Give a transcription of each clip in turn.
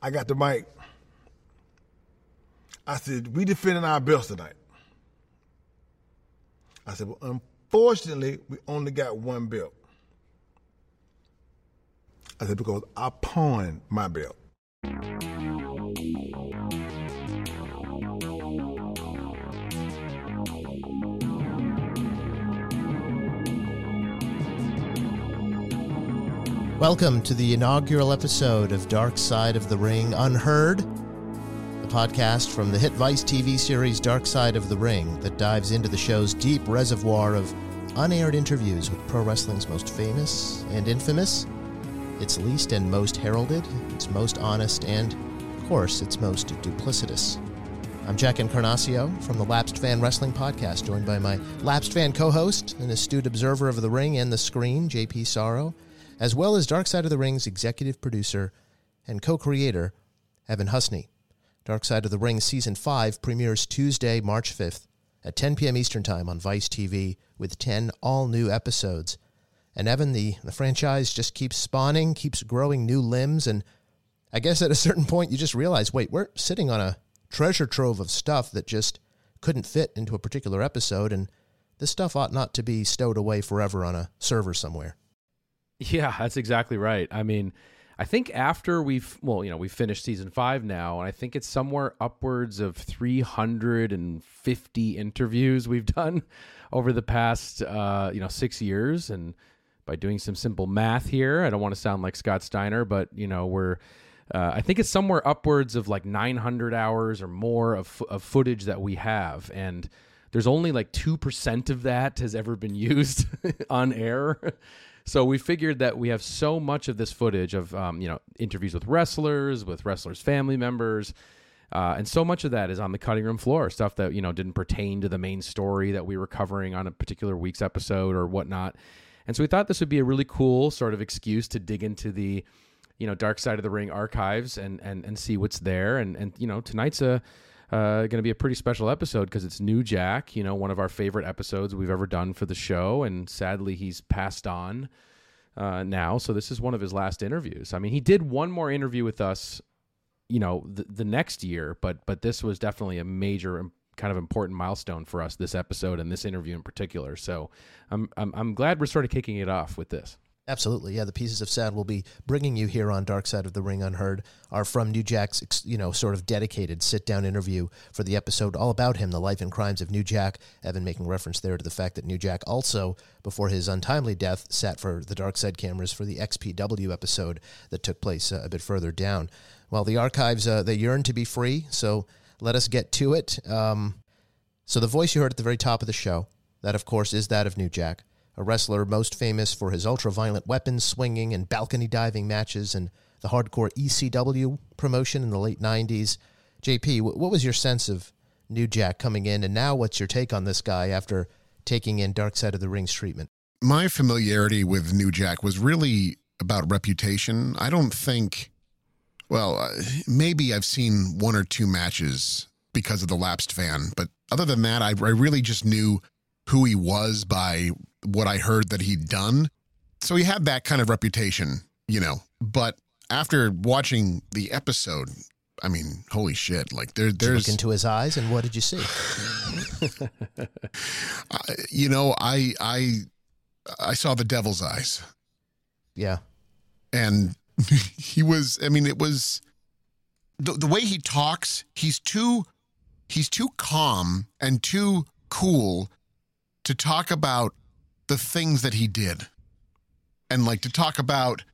I got the mic. I said, we defending our belts tonight. I said, well, unfortunately, we only got one belt. I said, because I pawned my belt. Welcome to the inaugural episode of Dark Side of the Ring Unheard, the podcast from the hit Vice TV series Dark Side of the Ring that dives into the show's deep reservoir of unaired interviews with pro wrestling's most famous and infamous, its least and most heralded, its most honest, and, of course, its most duplicitous. I'm Jack Encarnacao from the Lapsed Fan Wrestling Podcast, joined by my Lapsed Fan co host and astute observer of the ring and the screen, JP Sorrow as well as Dark Side of the Ring's executive producer and co creator, Evan Husney. Dark Side of the Ring Season 5 premieres Tuesday, March 5th at 10 p.m. Eastern Time on Vice TV with 10 all new episodes. And Evan, the, the franchise just keeps spawning, keeps growing new limbs. And I guess at a certain point, you just realize wait, we're sitting on a treasure trove of stuff that just couldn't fit into a particular episode. And this stuff ought not to be stowed away forever on a server somewhere. Yeah, that's exactly right. I mean, I think after we've well, you know, we've finished season five now, and I think it's somewhere upwards of 350 interviews we've done over the past uh, you know six years. And by doing some simple math here, I don't want to sound like Scott Steiner, but you know, we're uh, I think it's somewhere upwards of like 900 hours or more of, of footage that we have, and there's only like two percent of that has ever been used on air. So we figured that we have so much of this footage of um, you know interviews with wrestlers, with wrestlers' family members, uh, and so much of that is on the cutting room floor, stuff that you know didn't pertain to the main story that we were covering on a particular week's episode or whatnot. And so we thought this would be a really cool sort of excuse to dig into the you know dark side of the ring archives and and and see what's there. And and you know tonight's a uh, going to be a pretty special episode because it's New Jack, you know, one of our favorite episodes we've ever done for the show. And sadly, he's passed on uh, now. So this is one of his last interviews. I mean, he did one more interview with us, you know, the, the next year, but but this was definitely a major kind of important milestone for us this episode and this interview in particular. So I'm I'm, I'm glad we're sort of kicking it off with this. Absolutely, yeah. The pieces of sound we'll be bringing you here on Dark Side of the Ring Unheard are from New Jack's, you know, sort of dedicated sit-down interview for the episode all about him, the life and crimes of New Jack. Evan making reference there to the fact that New Jack also, before his untimely death, sat for the Dark Side cameras for the XPW episode that took place uh, a bit further down. Well, the archives uh, they yearn to be free, so let us get to it. Um, so the voice you heard at the very top of the show, that of course is that of New Jack a wrestler most famous for his ultra-violent weapons swinging and balcony diving matches and the hardcore ECW promotion in the late 90s. JP, what was your sense of New Jack coming in, and now what's your take on this guy after taking in Dark Side of the Ring's treatment? My familiarity with New Jack was really about reputation. I don't think, well, uh, maybe I've seen one or two matches because of the lapsed fan, but other than that, I, I really just knew who he was by what I heard that he'd done. So he had that kind of reputation, you know. But after watching the episode, I mean, holy shit! Like there, there's look into his eyes, and what did you see? uh, you know, I, I, I saw the devil's eyes. Yeah, and he was. I mean, it was the the way he talks. He's too, he's too calm and too cool to talk about the things that he did and like to talk about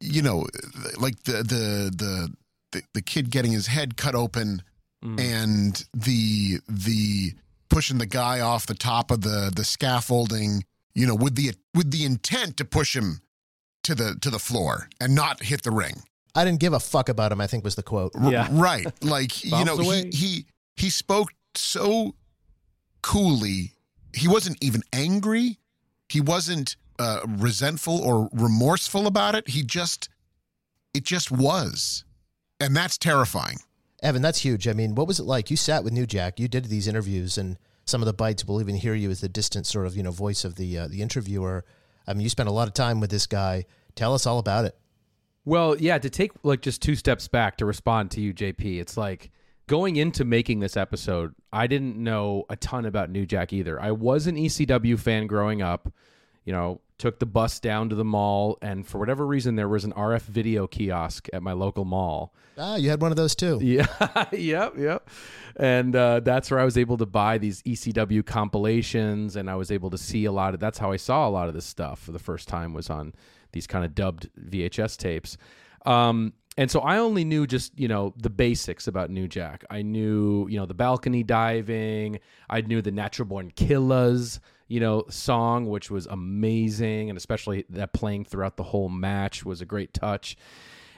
you know like the the the the, the kid getting his head cut open mm. and the the pushing the guy off the top of the the scaffolding you know with the with the intent to push him to the to the floor and not hit the ring. I didn't give a fuck about him i think was the quote. Yeah. right. Like you know he, he he spoke so coolly. He wasn't even angry he wasn't uh, resentful or remorseful about it. He just, it just was. And that's terrifying. Evan, that's huge. I mean, what was it like? You sat with New Jack, you did these interviews, and some of the bites will even hear you as the distant sort of, you know, voice of the, uh, the interviewer. I mean, you spent a lot of time with this guy. Tell us all about it. Well, yeah, to take like just two steps back to respond to you, JP, it's like going into making this episode, I didn't know a ton about New Jack either. I was an ECW fan growing up, you know, took the bus down to the mall, and for whatever reason, there was an RF video kiosk at my local mall. Ah, you had one of those too. Yeah, yep, yep. And uh, that's where I was able to buy these ECW compilations, and I was able to see a lot of. That's how I saw a lot of this stuff for the first time. Was on these kind of dubbed VHS tapes. Um, and so I only knew just, you know, the basics about New Jack. I knew, you know, the balcony diving. I knew the Natural Born Killers, you know, song, which was amazing. And especially that playing throughout the whole match was a great touch.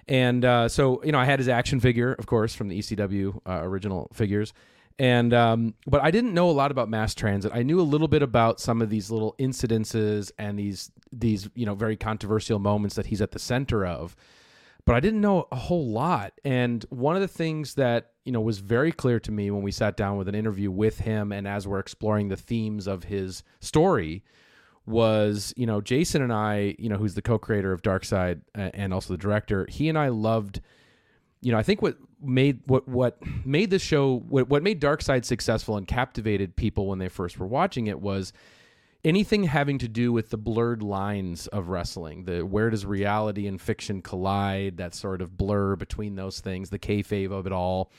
And uh, so, you know, I had his action figure, of course, from the ECW uh, original figures. And um, but I didn't know a lot about mass transit. I knew a little bit about some of these little incidences and these these you know very controversial moments that he's at the center of but I didn't know a whole lot. And one of the things that, you know, was very clear to me when we sat down with an interview with him and as we're exploring the themes of his story was, you know, Jason and I, you know, who's the co-creator of Dark Side uh, and also the director, he and I loved you know, I think what made what what made this show what, what made Dark Side successful and captivated people when they first were watching it was anything having to do with the blurred lines of wrestling, the where does reality and fiction collide, that sort of blur between those things, the kayfabe of it all.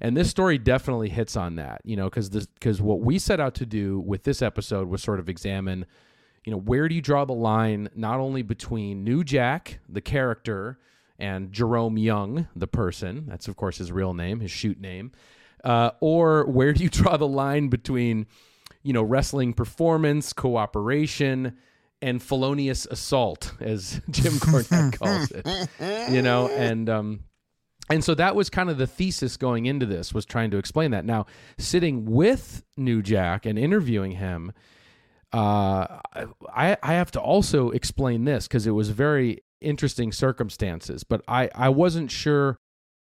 And this story definitely hits on that, you know, because because what we set out to do with this episode was sort of examine, you know, where do you draw the line not only between New Jack, the character, and Jerome Young, the person, that's of course his real name, his shoot name, uh, or where do you draw the line between you know, wrestling performance, cooperation, and felonious assault, as Jim Cornette calls it. You know, and um, and so that was kind of the thesis going into this was trying to explain that. Now, sitting with New Jack and interviewing him, uh, I I have to also explain this because it was very interesting circumstances, but I I wasn't sure.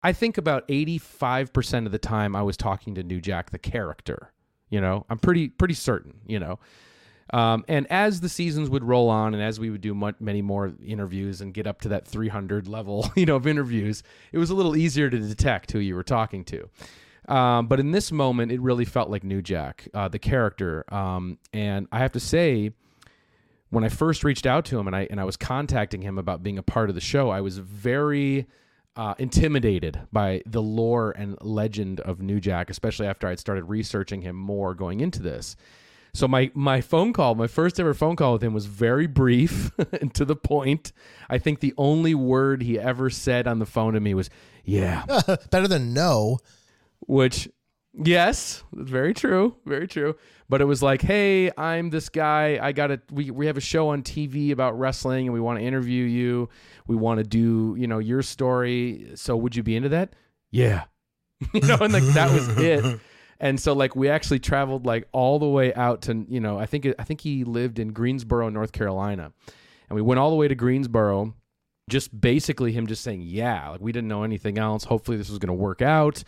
I think about 85% of the time I was talking to New Jack, the character. You know, I'm pretty pretty certain. You know, um, and as the seasons would roll on, and as we would do many more interviews and get up to that 300 level, you know, of interviews, it was a little easier to detect who you were talking to. Um, but in this moment, it really felt like New Jack, uh, the character. Um, and I have to say, when I first reached out to him and I and I was contacting him about being a part of the show, I was very uh, intimidated by the lore and legend of New Jack, especially after I'd started researching him more going into this. So my my phone call, my first ever phone call with him was very brief and to the point. I think the only word he ever said on the phone to me was "yeah." Better than no. Which Yes, very true, very true. But it was like, hey, I'm this guy. I got a we we have a show on TV about wrestling, and we want to interview you. We want to do you know your story. So would you be into that? Yeah, you know, and like that was it. And so like we actually traveled like all the way out to you know I think I think he lived in Greensboro, North Carolina, and we went all the way to Greensboro. Just basically him just saying yeah, like we didn't know anything else. Hopefully this was going to work out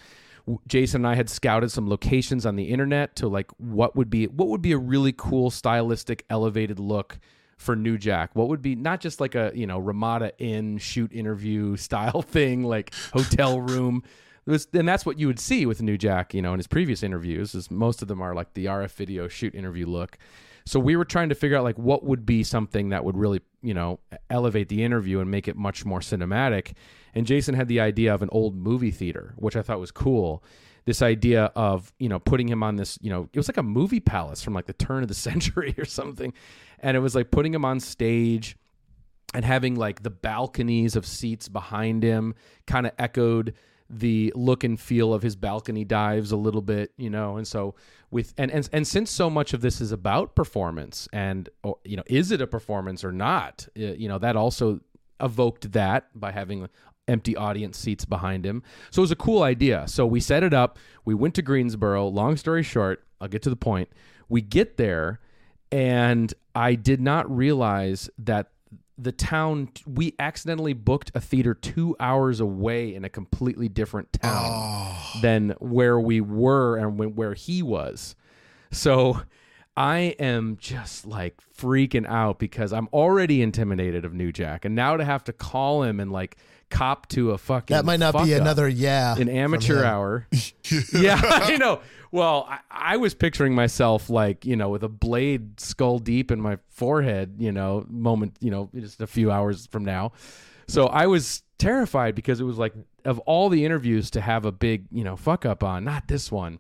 Jason and I had scouted some locations on the internet to like what would be what would be a really cool stylistic elevated look for New Jack. What would be not just like a you know Ramada Inn shoot interview style thing like hotel room. Was, and that's what you would see with New Jack, you know, in his previous interviews. Is most of them are like the RF video shoot interview look. So we were trying to figure out like what would be something that would really, you know, elevate the interview and make it much more cinematic. And Jason had the idea of an old movie theater, which I thought was cool. This idea of, you know, putting him on this, you know, it was like a movie palace from like the turn of the century or something. And it was like putting him on stage and having like the balconies of seats behind him kind of echoed the look and feel of his balcony dives a little bit, you know. And so with and and and since so much of this is about performance and or, you know, is it a performance or not? Eh, you know, that also evoked that by having empty audience seats behind him. So it was a cool idea. So we set it up. We went to Greensboro. Long story short, I'll get to the point. We get there and I did not realize that the town we accidentally booked a theater two hours away in a completely different town oh. than where we were and where he was so i am just like freaking out because i'm already intimidated of new jack and now to have to call him and like cop to a fucking. That might not be another yeah. an amateur hour. yeah, I know. Well, I, I was picturing myself like you know with a blade skull deep in my forehead. You know, moment. You know, just a few hours from now. So I was terrified because it was like of all the interviews to have a big you know fuck up on, not this one.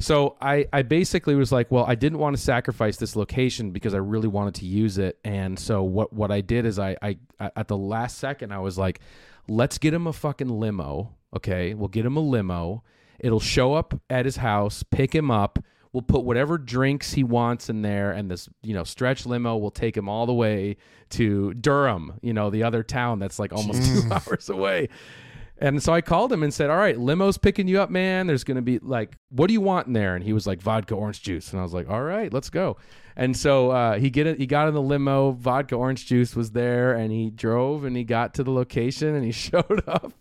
So I, I basically was like, well, I didn't want to sacrifice this location because I really wanted to use it. And so what, what I did is I, I, at the last second, I was like, let's get him a fucking limo. Okay. We'll get him a limo. It'll show up at his house, pick him up. We'll put whatever drinks he wants in there, and this, you know, stretch limo will take him all the way to Durham, you know, the other town that's like almost two hours away. And so I called him and said, "All right, limo's picking you up, man. There's going to be like, what do you want in there?" And he was like, "Vodka, orange juice." And I was like, "All right, let's go." And so uh, he get it. He got in the limo. Vodka, orange juice was there, and he drove and he got to the location and he showed up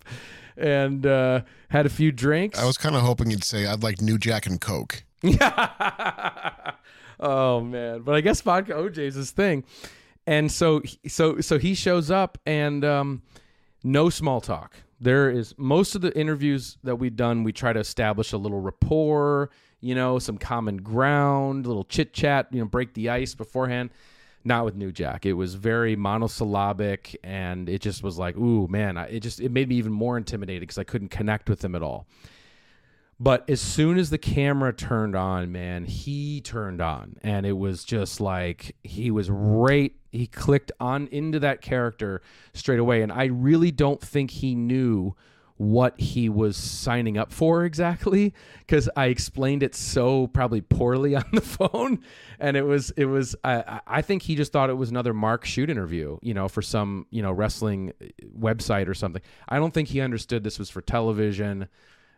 and uh, had a few drinks. I was kind of hoping you'd say I'd like New Jack and Coke. oh man, but I guess vodka OJ is his thing. And so so so he shows up and um, no small talk. There is most of the interviews that we've done, we try to establish a little rapport, you know, some common ground, little chit chat, you know, break the ice beforehand. Not with New Jack. It was very monosyllabic, and it just was like, ooh, man, it just it made me even more intimidated because I couldn't connect with him at all. But as soon as the camera turned on, man, he turned on. And it was just like he was right. He clicked on into that character straight away. And I really don't think he knew what he was signing up for exactly because I explained it so probably poorly on the phone. And it was, it was, I, I think he just thought it was another Mark Shoot interview, you know, for some, you know, wrestling website or something. I don't think he understood this was for television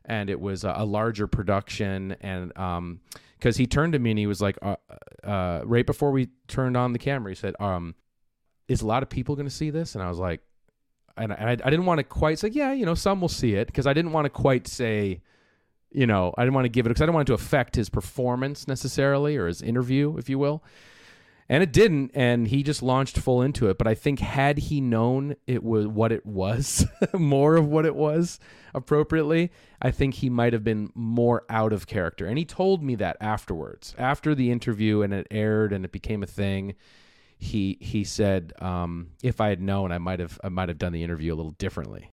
and it was a, a larger production and um because he turned to me and he was like uh, uh right before we turned on the camera he said um is a lot of people going to see this and i was like and I, I didn't want to quite say yeah you know some will see it because i didn't want to quite say you know i didn't want to give it because i didn't want it to affect his performance necessarily or his interview if you will. And it didn't and he just launched full into it. But i think had he known it was what it was more of what it was appropriately i think he might have been more out of character. And he told me that afterwards. After the interview and it aired and it became a thing he he said um, if i had known i might have i might have done the interview a little differently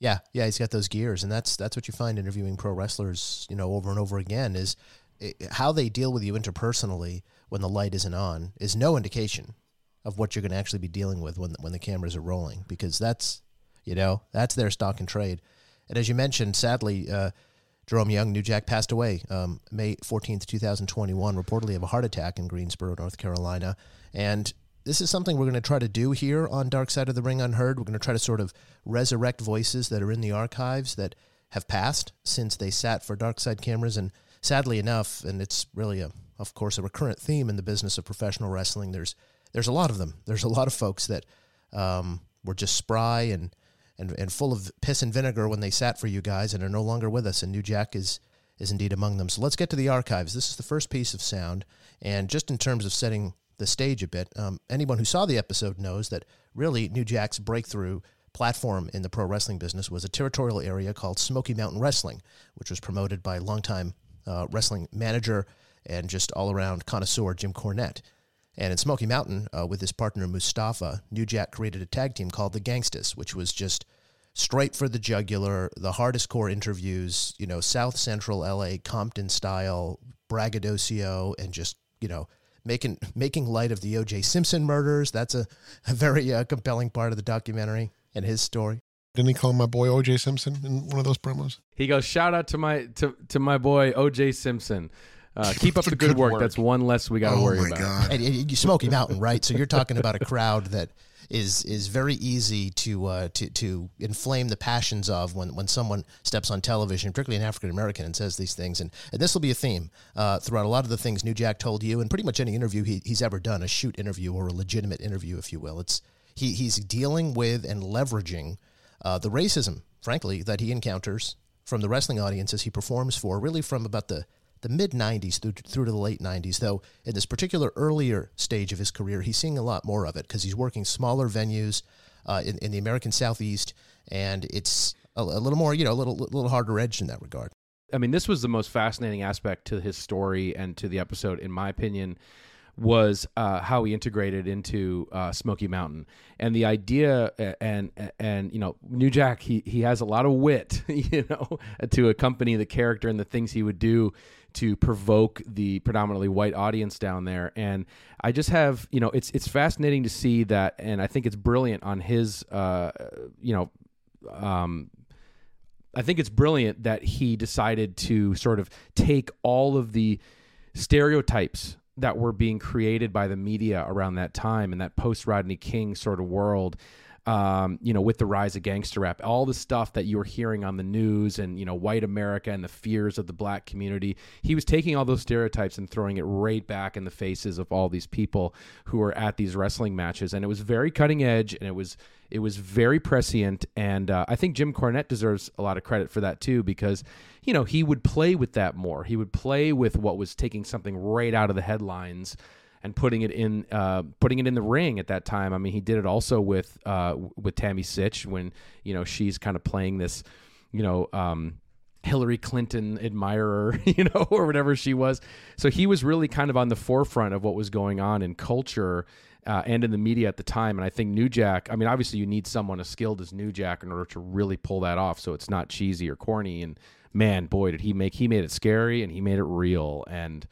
Yeah, yeah, he's got those gears, and that's that's what you find interviewing pro wrestlers, you know, over and over again is i how they deal with you interpersonally when the light isn't on is no indication of what you're going to actually be dealing with when when the cameras are rolling because that's you know that's their stock and trade. And as you mentioned, sadly, uh, Jerome Young, New Jack, passed away um, May 14th, 2021, reportedly of a heart attack in Greensboro, North Carolina. And this is something we're going to try to do here on Dark Side of the Ring Unheard. We're going to try to sort of resurrect voices that are in the archives that have passed since they sat for Dark Side cameras. And sadly enough, and it's really a, of course, a recurrent theme in the business of professional wrestling. There's there's a lot of them. There's a lot of folks that um, were just spry and and and full of piss and vinegar when they sat for you guys and are no longer with us. And New Jack is is indeed among them. So let's get to the archives. This is the first piece of sound, and just in terms of setting the stage a bit, um, anyone who saw the episode knows that really New Jack's breakthrough platform in the pro wrestling business was a territorial area called Smoky Mountain Wrestling, which was promoted by longtime uh, wrestling manager and just all around connoisseur Jim Cornette. And in Smoky Mountain, uh, with his partner Mustafa, New Jack created a tag team called the Gangstas, which was just straight for the jugular, the hardest core interviews, you know, South Central LA, Compton style, braggadocio, and just, you know, making making light of the O.J. Simpson murders. That's a, a very uh, compelling part of the documentary and his story. Didn't he call my boy OJ Simpson in one of those promos? he goes shout out to my to, to my boy oj simpson uh, keep up the good, good work. work. that's one less we got to oh worry my about god! And, and you Smoky Mountain, right? So you're talking about a crowd that is is very easy to uh, to to inflame the passions of when, when someone steps on television, particularly an African American, and says these things. And, and this will be a theme uh, throughout a lot of the things New Jack told you, and pretty much any interview he, he's ever done, a shoot interview or a legitimate interview, if you will. It's he he's dealing with and leveraging uh, the racism, frankly, that he encounters from the wrestling audiences he performs for, really from about the the mid 90s through, through to the late 90s, though in this particular earlier stage of his career, he's seeing a lot more of it because he's working smaller venues, uh, in, in the American Southeast, and it's a, a little more, you know, a little little harder edged in that regard. I mean, this was the most fascinating aspect to his story and to the episode, in my opinion, was uh, how he integrated into uh, Smoky Mountain and the idea and and you know New Jack he he has a lot of wit you know to accompany the character and the things he would do to provoke the predominantly white audience down there and I just have you know it's it's fascinating to see that and I think it's brilliant on his uh, you know um, I think it's brilliant that he decided to sort of take all of the stereotypes that were being created by the media around that time and that post Rodney King sort of world. Um, you know, with the rise of gangster rap, all the stuff that you were hearing on the news and, you know, white America and the fears of the black community, he was taking all those stereotypes and throwing it right back in the faces of all these people who were at these wrestling matches. And it was very cutting edge and it was it was very prescient, and uh, I think Jim Cornette deserves a lot of credit for that too, because you know he would play with that more. He would play with what was taking something right out of the headlines and putting it in uh, putting it in the ring at that time. I mean, he did it also with uh, with Tammy Sytch when you know she's kind of playing this, you know. Um, Hillary Clinton admirer, you know, or whatever she was. So he was really kind of on the forefront of what was going on in culture uh, and in the media at the time. And I think New Jack, I mean, obviously you need someone as skilled as New Jack in order to really pull that off so it's not cheesy or corny. And man, boy, did he make, he made it scary and he made it real. And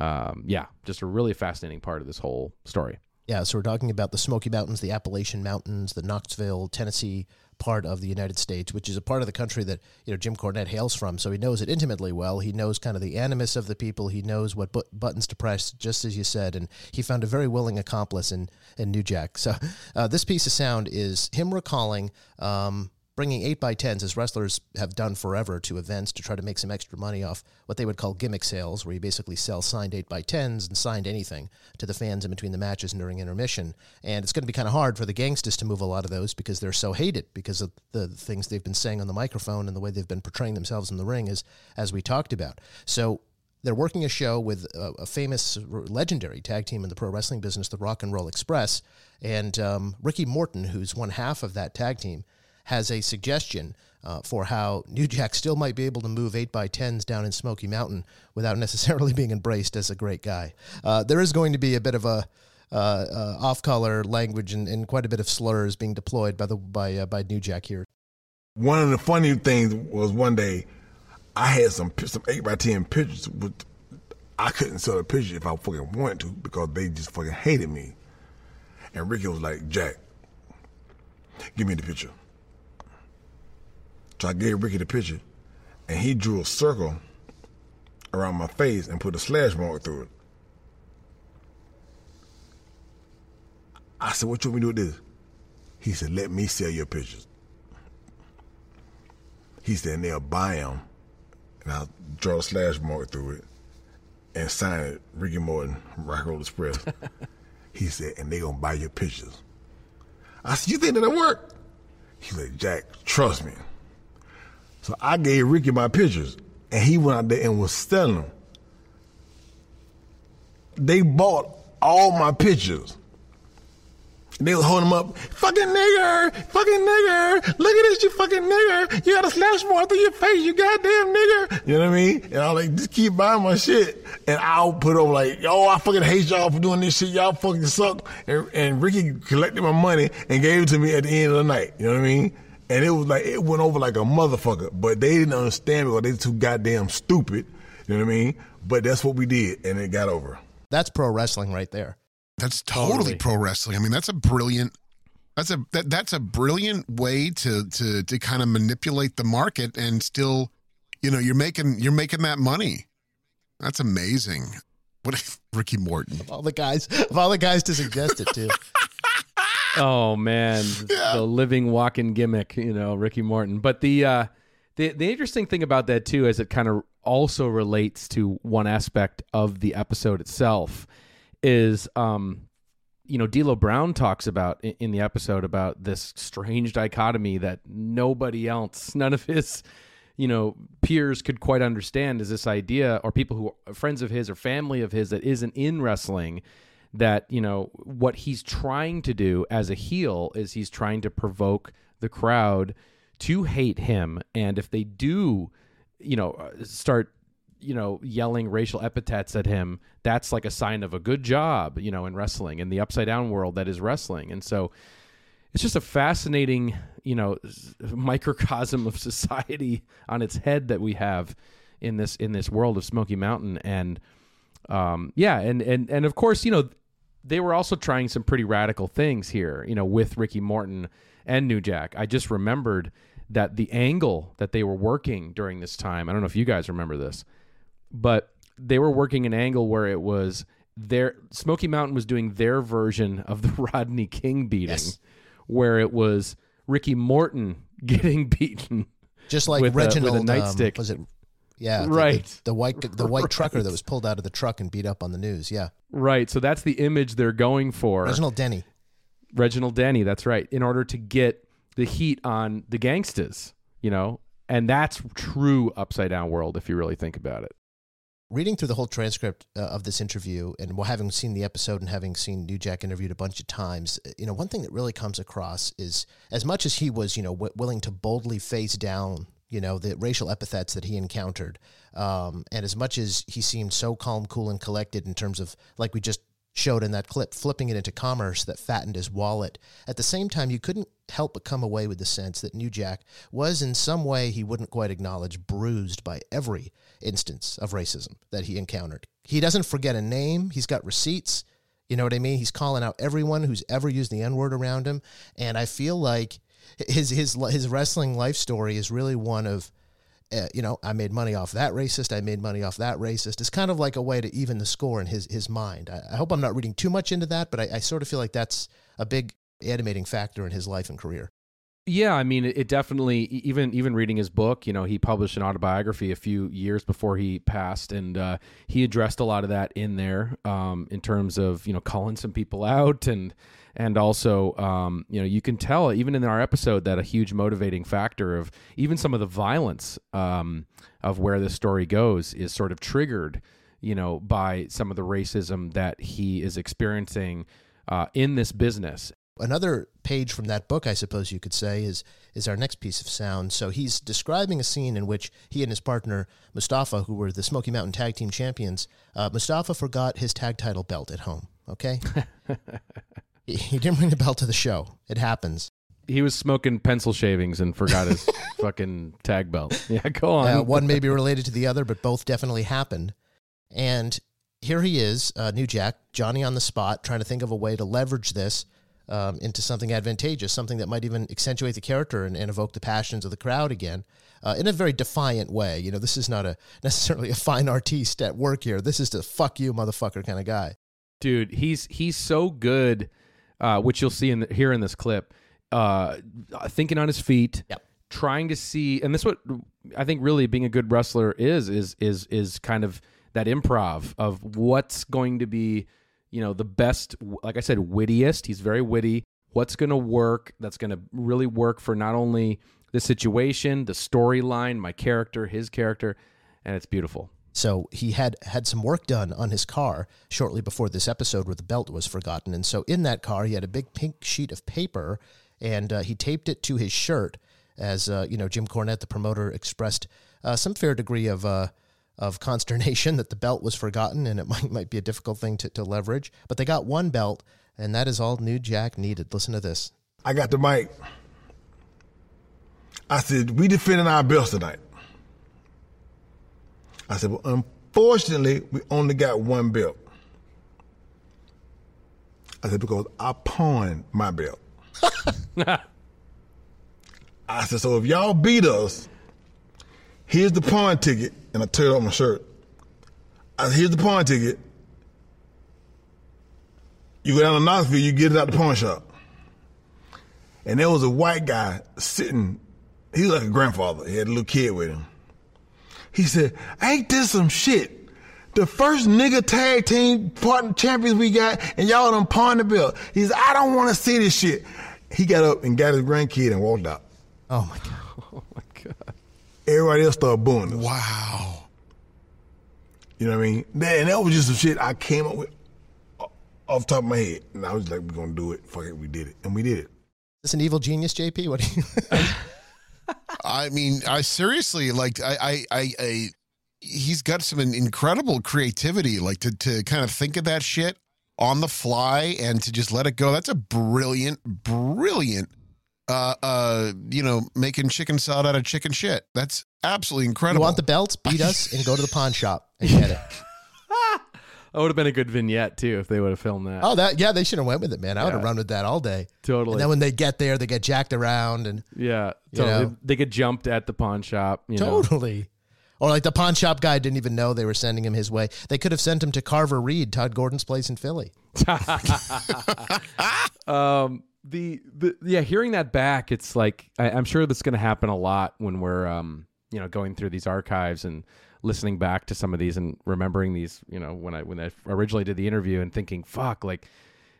um, yeah, just a really fascinating part of this whole story. Yeah, so we're talking about the Smoky Mountains, the Appalachian Mountains, the Knoxville, Tennessee part of the United States, which is a part of the country that you know Jim Cornette hails from. So he knows it intimately well. He knows kind of the animus of the people. He knows what bu- buttons to press, just as you said, and he found a very willing accomplice in in New Jack. So uh, this piece of sound is him recalling. Um, bringing 8 by 10s as wrestlers have done forever to events to try to make some extra money off what they would call gimmick sales where you basically sell signed 8 by 10s and signed anything to the fans in between the matches and during intermission. And it's going to be kind of hard for the Gangstas to move a lot of those because they're so hated because of the things they've been saying on the microphone and the way they've been portraying themselves in the ring as as we talked about. So they're working a show with a, a, famous, legendary tag team in the pro wrestling business, the Rock and Roll Express, and um, Ricky Morton, who's one half of that tag team, has a suggestion uh, for how New Jack still might be able to move 8 by 10s down in Smoky Mountain without necessarily being embraced as a great guy. Uh, there is going to be a bit of a uh, uh off-color language and, and, quite a bit of slurs being deployed by the by uh, by New Jack here. One of the funny things was one day I had some some eight by ten pictures. With, I couldn't sell the picture if I fucking wanted to because they just fucking hated me. And Ricky was like, Jack, give me the picture. So I gave Ricky the picture, and he drew a circle around my face and put a slash mark through it. I said, What you want me to do with this? He said, Let me sell your pictures. He said, and they'll buy them. And I'll draw a slash mark through it and sign it, Ricky Morton, Rock Roll Express. he said, and they gonna buy your pictures. I said, You think that'll work? He said, Jack, trust me. So I gave Ricky my pictures, and he went out there and was selling them. They bought all my pictures. They was holding them up, fucking nigger, fucking nigger, look at this, you fucking nigger. You got a slash mark through your face, you goddamn nigger. You know what I mean? And I'm like, just keep buying my shit. And I'll put over like, yo, I fucking hate y'all for doing this shit. Y'all fucking suck. And, and Ricky collected my money and gave it to me at the end of the night. You know what I mean? And it was like, it went over like a motherfucker. But they didn't understand because they too goddamn stupid. You know what I mean? But that's what we did, and it got over. That's pro wrestling right there. That's totally, totally. pro wrestling. I mean, that's a brilliant that's a that, that's a brilliant way to to to kind of manipulate the market and still, you know, you're making you're making that money. That's amazing. What if Ricky Morton? Of all the guys, of all the guys to suggest it to. oh man, yeah. the living walking gimmick, you know, Ricky Morton. But the uh, the the interesting thing about that too is it kind of also relates to one aspect of the episode itself is um you know D'Lo Brown talks about in the episode about this strange dichotomy that nobody else, none of his you know peers could quite understand is this idea or people who are friends of his or family of his that isn't in wrestling that you know what he's trying to do as a heel is he's trying to provoke the crowd to hate him. And if they do you know uh, start you know yelling racial epithets at him that's like a sign of a good job you know in wrestling in the upside down world that is wrestling. And so it's just a fascinating you know microcosm of society on its head that we have in this in this world of smoky mountain. And um yeah and and and of course you know they were also trying some pretty radical things here you know with ricky morton and new jack i just remembered that the angle that they were working during this time i don't know if you guys remember this but they were working an angle where it was their Smoky Mountain was doing their version of the Rodney King beating, Yes. where it was Ricky Morton getting beaten. Just like With a- with a Reginald, um, nightstick. was it? Yeah, the- the- Right. The, white the white trucker that was pulled out of the truck and beat up on the news. Yeah, Right. So that's the image they're going for. Reginald Denny. Reginald Denny, that's right, in order to get the heat on the gangstas, you know? And that's true upside down world if you really think about it. reading through the whole transcript uh, of this interview and while having seen the episode and having seen New Jack interviewed a bunch of times, uh, you know, one thing that really comes across is as much as he was, you know, w- willing to boldly face down, you know, the racial epithets that he encountered, um, and as much as he seemed so calm, cool, and collected in terms of, like we just showed in that clip, flipping it into commerce that fattened his wallet. At the same time, you couldn't help but come away with the sense that New Jack was, in some way, he wouldn't quite acknowledge, bruised by every instance of racism that he encountered. He doesn't forget a name, he's got receipts. You know what I mean? He's calling out everyone who's ever used the N word around him. And I feel like his, his, his wrestling life story is really one of uh, you know, I made money off that racist. I made money off that racist. It's kind of like a way to even the score in his his mind. I, I hope I'm not reading too much into that, but I, I sort of feel like that's a big animating factor in his life and career. Yeah, I mean, it, it definitely even even reading his book, you know, he published an autobiography a few years before he passed, and uh, he addressed a lot of that in there um, in terms of you know calling some people out and and also um, you know you can tell even in our episode that a huge motivating factor of even some of the violence um, of where this story goes is sort of triggered you know by some of the racism that he is experiencing uh, in this business Another page from that book, I suppose you could say, is is our next piece of sound. So he's describing a scene in which he and his partner Mustafa, who were the Smoky Mountain Tag Team Champions, uh, Mustafa forgot his tag title belt at home. Okay, he, didn't bring the belt to the show. It happens. He was smoking pencil shavings and forgot his fucking tag belt. Yeah, go on. Uh, one may be related to the other, but both definitely happened. And here he is, uh, New Jack, Johnny on the spot, trying to think of a way to leverage this um, into something advantageous, something that might even accentuate the character and, and evoke the passions of the crowd again uh, in a very defiant way. You know, this is not a necessarily a fine artiste at work here. This is the fuck you, motherfucker kind of guy. Dude, he's he's so good, uh, which you'll see in the, here in this clip. Uh, thinking on his feet, Yep. trying to see, and this what I think really being a good wrestler is is is is kind of that improv of what's going to be, you know, the best. Like I said, wittiest. He's very witty. What's going to work? That's going to really work for not only the situation, the storyline, my character, his character, and it's beautiful. So he had had some work done on his car shortly before this episode where the belt was forgotten. And so in that car, he had a big pink sheet of paper and uh, he taped it to his shirt as, uh, you know, Jim Cornette, the promoter, expressed uh, some fair degree of, uh, of consternation that the belt was forgotten and it might, might be a difficult thing to, to leverage. But they got one belt and that is all New Jack needed. Listen to this. I got the mic. I said, we defending our belts tonight. I said, well, unfortunately, we only got one belt. I said, because I pawned my belt. I said, so if y'all beat us, here's the pawn ticket, and I tear it on my shirt. I said, here's the pawn ticket. You go down to Knoxville, you get it out the pawn shop. And there was a white guy sitting, he was like a grandfather. He had a little kid with him. He said, Ain't this some shit? The first nigga tag team partner champions we got, and y'all done pawned the belt. He said, I don't want to see this shit. He got up and got his grandkid and walked out. Oh my God. Oh my god. Everybody else started booing us. Wow. You know what I mean? That- And that was just some shit I came up with off the top of my head, and I was like, "We're gonna do it." Fuck it, we did it, and we did it. Is this an evil genius, JP? What do you? I mean, I seriously like I I I, I he's got some incredible creativity like to to kind of think of that shit on the fly and to just let it go. That's a brilliant brilliant uh uh you know, making chicken salad out of chicken shit. That's absolutely you incredible. want the belts? Beat us and go to the pawn shop and get it. That would have been a good vignette too if they would have filmed that. Oh, that yeah, they should have went with it, man. I would have Yeah. run with that all day. totally. And then when they get there, they get jacked around and yeah, You totally. know? They get jumped at the pawn shop. You know? totally. Or like the pawn shop guy didn't even know they were sending him his way. They could have sent him to Carver Reed, Todd Gordon's place in Philly. um the, the yeah hearing that back it's like I, i'm sure that's going to happen a lot when we're um you know going through these archives and listening back to some of these and remembering these you know when i when i originally did the interview and thinking fuck like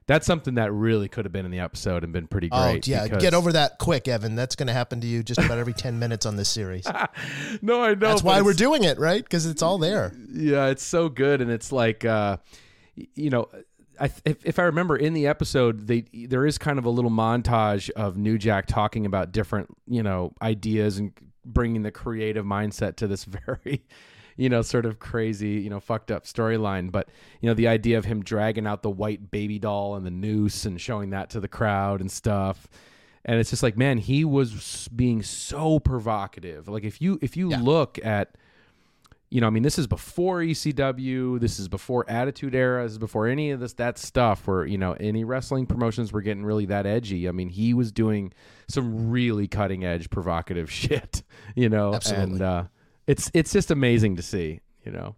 that's something that really could have been in the episode and been pretty great oh, yeah. because- Get over that quick, Evan. That's going to happen to you just about every 10 minutes on this series. no i know That's why it's- we're doing it, right? Because it's all there. yeah it's so good and it's like uh you know I, if, if I remember in the episode, they there is kind of a little montage of New Jack talking about different you know ideas and bringing the creative mindset to this very you know sort of crazy you know fucked up storyline. But you know the idea of him dragging out the white baby doll and the noose and showing that to the crowd and stuff. And it's just like, man, he was being so provocative. Like if you if you Yeah. look at you know, I mean, this is before ECW. This is before Attitude Era. This is before any of this that stuff. Where you know any wrestling promotions were getting really that edgy. I mean, he was doing some really cutting edge, provocative shit. You know, Absolutely. and uh, it's it's just amazing to see. You know,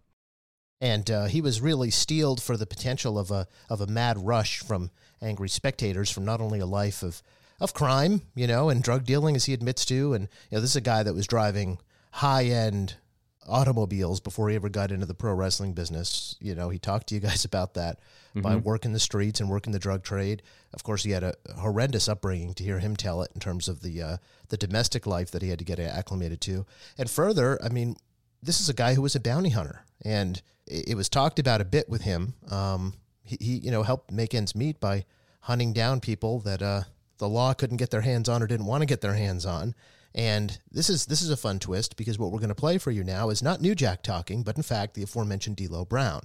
and uh, he was really steeled for the potential of a of a mad rush from angry spectators from not only a life of of crime, you know, and drug dealing as he admits to, and you know, this is a guy that was driving high end automobiles before he ever got into the pro wrestling business. You know, he talked to you guys about that by working the streets and working the drug trade. Of course, he had a horrendous upbringing to hear him tell it in terms of the uh, the domestic life that he had to get acclimated to. And further, I mean, this is a guy who was a bounty hunter, and it, it was talked about a bit with him. Um, he, he, you know, helped make ends meet by hunting down people that uh, the law couldn't get their hands on or didn't want to get their hands on. And this is this is a fun twist because what we're going to play for you now is not New Jack talking, but in fact the aforementioned D'Lo Brown.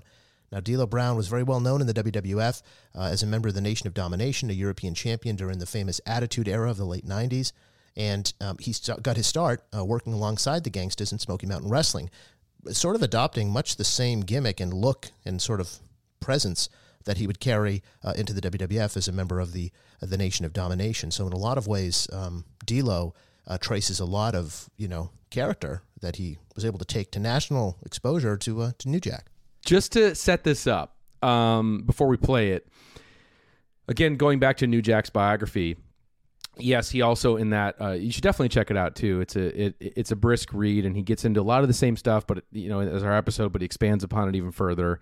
Now, D'Lo Brown was very well known in the WWF uh, as a member of the Nation of Domination, a European champion during the famous Attitude Era of the late 90s. And um, he st- got his start uh, working alongside the Gangstas in Smoky Mountain Wrestling, sort of adopting much the same gimmick and look and sort of presence that he would carry uh, into the WWF as a member of the of the Nation of Domination. So, in a lot of ways, um, D'Lo uh, traces a lot of you know character that he was able to take to national exposure to uh, to New Jack. just to set this up um, before we play it again going back to new jack's biography yes he also in that uh, you should definitely check it out too it's a it, it's a brisk read and he gets into a lot of the same stuff but you know as our episode but he expands upon it even further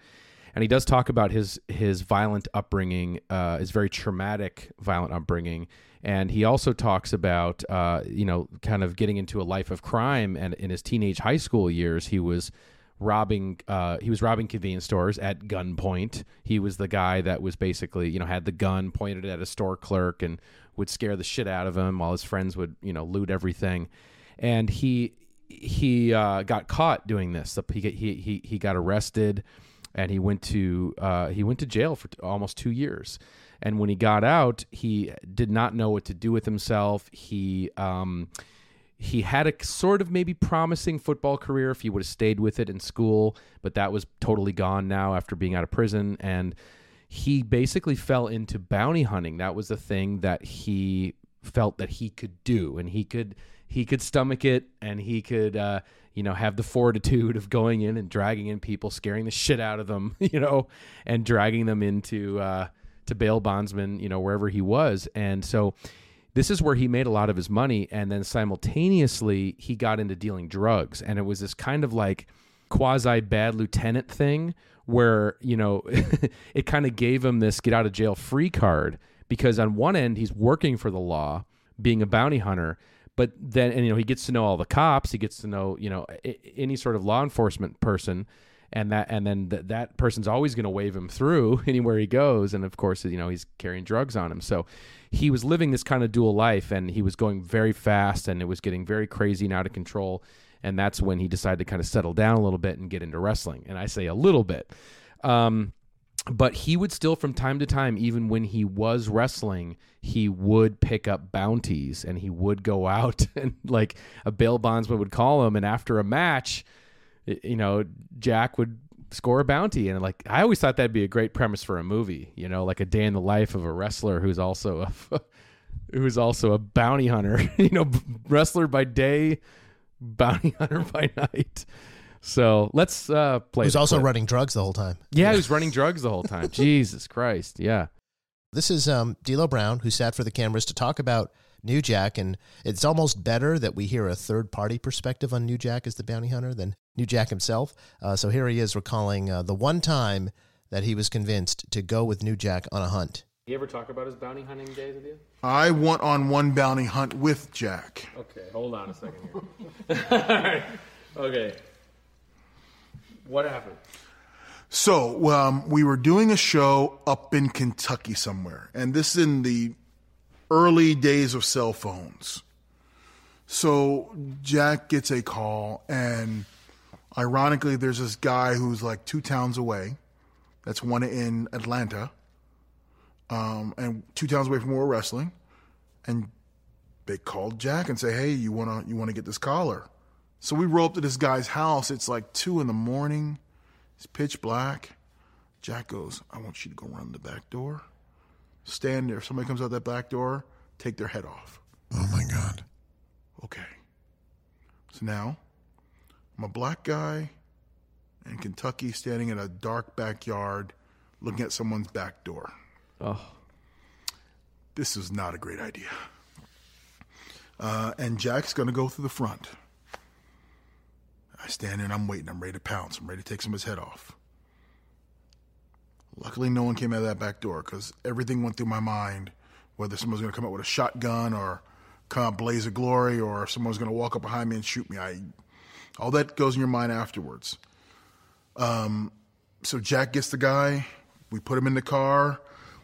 and he does talk about his his violent upbringing uh, his very traumatic violent upbringing. And he also talks about uh, you know kind of getting into a life of crime and in his teenage high school years he was robbing uh, he was robbing convenience stores at gunpoint. He was the guy that was basically you know had the gun pointed at a store clerk and would scare the shit out of him while his friends would you know loot everything. And he he uh, got caught doing this. He, he he he got arrested and he went to uh, he went to jail for t- almost two years and when he got out he did not know what to do with himself he um, he had a sort of maybe promising football career if he would have stayed with it in school, but that was totally gone now after being out of prison. And he basically fell into bounty hunting. That was the thing that he felt that he could do, and he could he could stomach it, and he could uh, you know have the fortitude of going in and dragging in people, scaring the shit out of them, you know, and dragging them into uh, to bail bondsman, you know, wherever he was, and so this is where he made a lot of his money. And then simultaneously he got into dealing drugs. And it was this kind of like quasi bad lieutenant thing where you know it kind of gave him this get out of jail free card because on one end he's working for the law being a bounty hunter but then and you know he gets to know all the cops he gets to know you know a- any sort of law enforcement person and that and then th- that person's always going to wave him through anywhere he goes and of course you know he's carrying drugs on him. So he was living this kind of dual life and he was going very fast and it was getting very crazy and out of control and that's when he decided to kind of settle down a little bit and get into wrestling and i say a little bit. Um, but he would still from time to time even when he was wrestling he would pick up bounties and he would go out and like a bail bondsman would call him. And after a match you know jack would score a bounty. And like i always thought that'd be a great premise for a movie you know like a day in the life of a wrestler who's also a who's also a bounty hunter you know wrestler by day bounty hunter by night so let's uh play Who's also clip. running drugs the whole time. Yeah, he was running drugs the whole time. Jesus Christ. Yeah. This is um, D'Lo Brown, who sat for the cameras to talk about New Jack, and it's almost better that we hear a third party perspective on New Jack as the bounty hunter than New Jack himself. Uh, so here he is recalling uh, the one time that he was convinced to go with New Jack on a hunt. You ever talk about his bounty hunting days with you? I went on one bounty hunt with Jack. Okay, hold on a second here. All right. Okay. What happened? So um, we were doing a show up in Kentucky somewhere, and this is in the early days of cell phones. So Jack gets a call, and ironically, there's this guy who's like two towns away. That's one in Atlanta, um, and two towns away from where we're wrestling. And they called Jack and say, "Hey, you wanna you wanna get this collar?" So we roll up to this guy's house. It's like two in the morning. It's pitch black. Jack goes, I want you to go run the back door. Stand there. If somebody comes out that back door, take their head off. Oh my God. Okay. So now, I'm a black guy in Kentucky standing in a dark backyard looking at someone's back door. Oh, This is not a great idea. Uh, and Jack's going to go through the front. I stand there and I'm waiting. I'm ready to pounce. I'm ready to take somebody's head off. Luckily, no one came out of that back door because everything went through my mind whether someone's going to come out with a shotgun or come out blaze of glory or if someone's going to walk up behind me and shoot me. I, all that goes in your mind afterwards. Um, so Jack gets the guy. We put him in the car.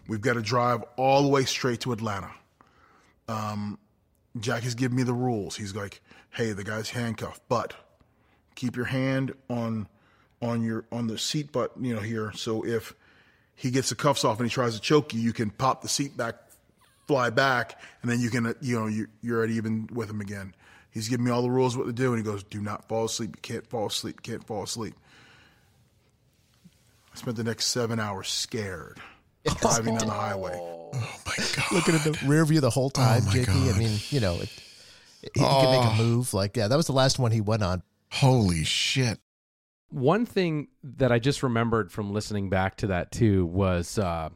We've got to drive all the way straight to Atlanta. Um, Jack has given me the rules. He's like, "Hey, the guy's handcuffed, but keep your hand on on your on the seat button, you know, here. So if he gets the cuffs off and he tries to choke you, you can pop the seat back, fly back, and then you can, uh, you know, you, you're at even with him again. He's giving me all the rules what to do, and he goes, "Do not fall asleep. You can't fall asleep. You can't fall asleep." I spent the next seven hours scared driving down the highway. Oh my God. Looking at the rear view the whole time, my JP. I mean, you know, it, he can make a move. Like, yeah, that was the last one he went on. Holy shit. one thing that I just remembered from listening back to that too was, uh,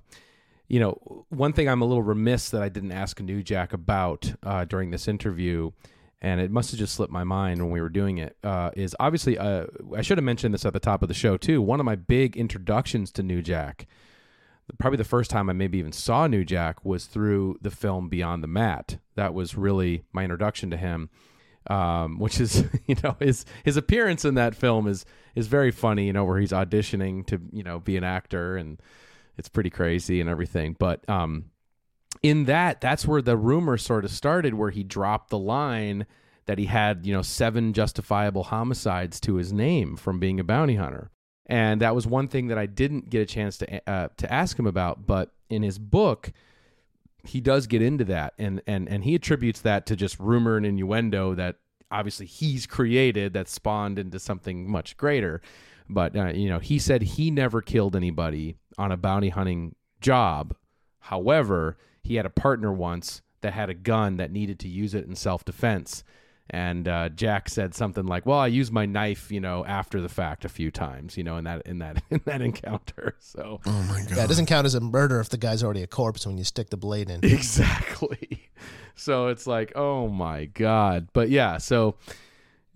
you know, one thing I'm a little remiss that I didn't ask New Jack about uh, during this interview, and it must have just slipped my mind when we were doing it. Uh, is obviously uh, I should have mentioned this at the top of the show too. One of my big introductions to New Jack, probably the first time I maybe even saw New Jack was through the film Beyond the Mat. That was really my introduction to him um, which is you know his his appearance in that film is is very funny. You know where he's auditioning to you know be an actor and it's pretty crazy and everything. But um, in that, that's where the rumor sort of started, where he dropped the line that he had you know seven justifiable homicides to his name from being a bounty hunter. And that was one thing that I didn't get a chance to uh, to ask him about. But in his book, he does get into that and and and he attributes that to just rumor and innuendo that obviously he's created that spawned into something much greater. But uh, you know he said he never killed anybody on a bounty hunting job. However he had a partner once that had a gun that needed to use it in self-defense and uh, Jack said something like, "Well, I used my knife, you know, after the fact a few times, you know, in that in that in that encounter." So Oh my God. Yeah, it doesn't count as a murder if the guy's already a corpse when you stick the blade in. exactly so it's like oh my god but yeah so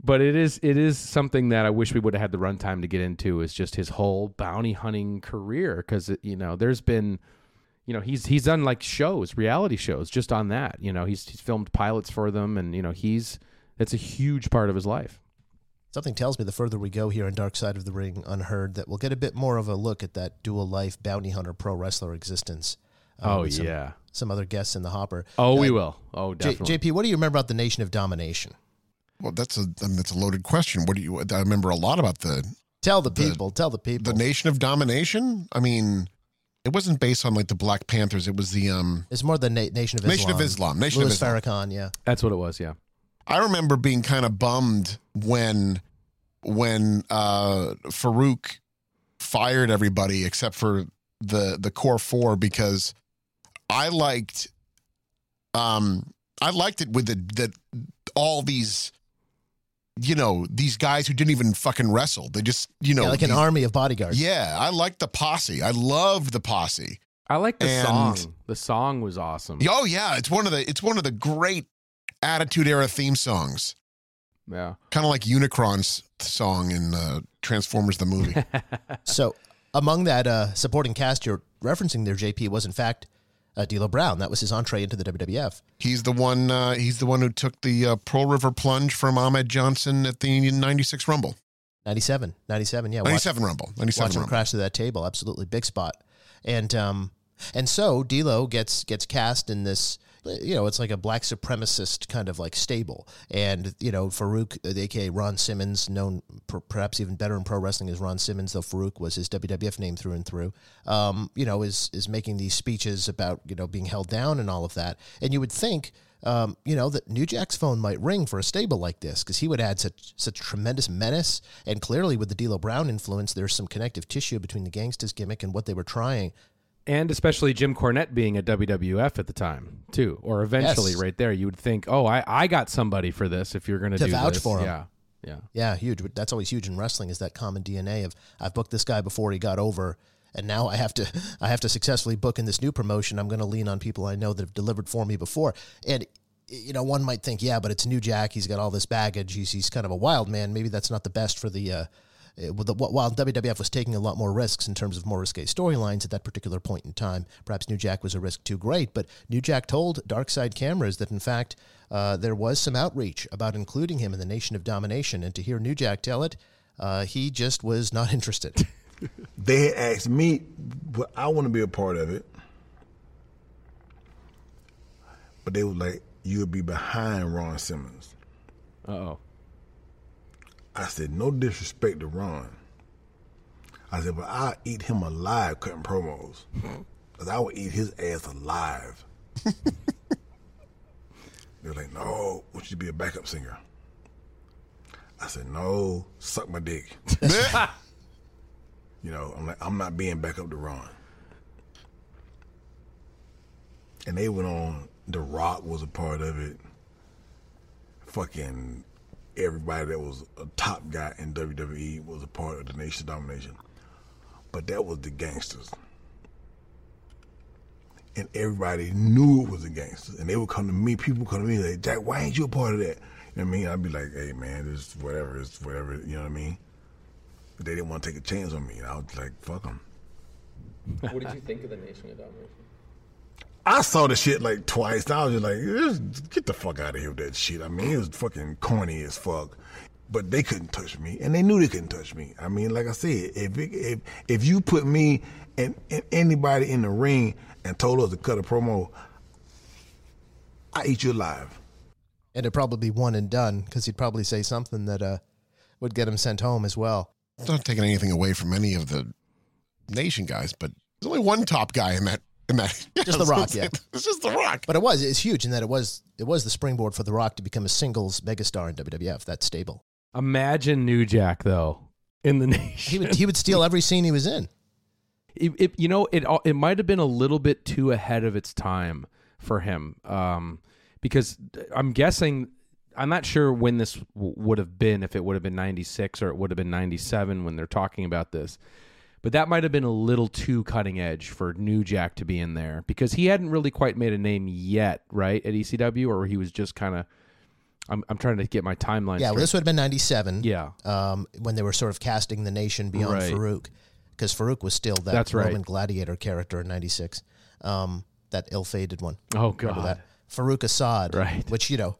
but it is it is something that i wish we would have had the runtime to get into is just his whole bounty hunting career because you know there's been you know he's he's done like shows reality shows just on that you know he's he's filmed pilots for them and you know he's it's a huge part of his life Something tells me the further we go here on Dark Side of the Ring Unheard that we'll get a bit more of a look at that dual life bounty hunter pro wrestler existence. uh, Oh some, yeah. some other guests in the hopper. Oh, we Uh, will. Oh, J- definitely. JP, what do you remember about the Nation of Domination? Well, that's a I mean, that's a loaded question. What do you? I remember a lot about the Tell the The- people. tell the people. the Nation of Domination. I mean, it wasn't based on like the Black Panthers. It was the um it's more the Na- Nation of Islam. Nation of Islam. Nation Louis of Islam. Farrakhan, yeah. That's what it was. Yeah. I remember being kind of bummed when when uh Farouk fired everybody except for the the core four because I liked um I liked it with the that all these you know these guys who didn't even fucking wrestle they just you know yeah, like an these- army of bodyguards. yeah I liked the posse I loved the posse I like the And- song. The song was awesome. oh yeah it's one of the it's one of the great attitude era theme songs Yeah. kind of like Unicron's song in uh, Transformers the movie. So among that uh, supporting cast you're referencing there, JP, was in fact uh, D'Lo Brown. That was his entree into the WWF. he's the one. Uh, he's the one who took the uh, Pearl River plunge from Ahmed Johnson at the '96 Rumble, 97, 97, yeah. watch- '97 Rumble, watch '97 him Rumble. crash through that table. Absolutely big spot. And um, and so D'Lo gets gets cast in this. You know, it's like a black supremacist kind of like stable, and you know Farouk, uh, aka Ron Simmons, known per, perhaps even better in pro wrestling as Ron Simmons, though Farouk was his WWF name through and through. Um, you know, is is making these speeches about you know being held down and all of that, and you would think. Um, you know that New Jack's phone might ring for a stable like this because he would add such such tremendous menace, and clearly with the D'Lo Brown influence, there's some connective tissue between the Gangstas gimmick and what they were trying. And especially Jim Cornette being at WWF at the time, too. Or eventually, Yes. right there, you would think, oh, I, I got somebody for this if you're going to To do vouch this. for him. Yeah. Yeah. Yeah, huge. That's always huge in wrestling is that common DNA of I've booked this guy before he got over, and now I have to I have to successfully book in this new promotion. I'm going to lean on people I know that have delivered for me before. And you know, one might think, yeah, but it's New Jack. He's got all this baggage. He's he's kind of a wild man. Maybe that's not the best for the. Uh, uh, the, while WWF was taking a lot more risks in terms of more risque storylines at that particular point in time, perhaps New Jack was a risk too great. But New Jack told Dark Side Cameras that in fact uh, there was some outreach about including him in the Nation of Domination, and to hear New Jack tell it, uh, he just was not interested. They had asked me, well, I want to be a part of it. But they were like, you'll be behind Ron Simmons. Uh oh. I said, no disrespect to Ron. I said, but I'll eat him alive cutting promos. Because I would eat his ass alive. They're like, no, would you be a backup singer? I said, no, suck my dick. You know, I'm like, I'm not being back up to Ron. And they went on. The Rock was a part of it. Fucking everybody that was a top guy in WWE was a part of the Nation Domination. But that was the Gangstas. And everybody knew it was the Gangstas. And they would come to me, people come to me like, Jack, why ain't you a part of that? You know what I mean? I'd be like, hey man, this whatever, it's whatever, you know what I mean? But they didn't want to take a chance on me. And I was like, fuck them. What did you think of the Nation of Domination? I saw the shit like twice. I was just like, "Just get the fuck out of here with that shit. I mean, it was fucking corny as fuck. But they couldn't touch me, and they knew they couldn't touch me. I mean, like I said, if it, if if you put me and, and anybody in the ring and told us to cut a promo, I eat you alive. and it'd probably be one and done because he'd probably say something that uh, would get him sent home as well. It's not taking anything away from any of the Nation guys, but there's only one top guy in that. In that, Just The Rock, yeah. It's just the Rock. But it was it's huge in that it was it was the springboard for The Rock to become a singles megastar in WWF. That stable. Imagine New Jack, though, in the nation. He would he would steal every scene he was in. it, it, you know it it might have been a little bit too ahead of its time for him um, because i'm guessing i'm not sure when this w- would have been if it would have been 96 or it would have been 97 when they're talking about this but that might have been a little too cutting edge for new jack to be in there because he hadn't really quite made a name yet right at ecw or he was just kind of I'm, I'm trying to get my timeline Yeah, well, this would have been '97. yeah um, when they were sort of casting the nation beyond Right. Farouk, because Farouk was still that That's right. Roman gladiator character in '96, um, that ill-fated one. oh Remember god that Farouk Assad, Right. Which you know,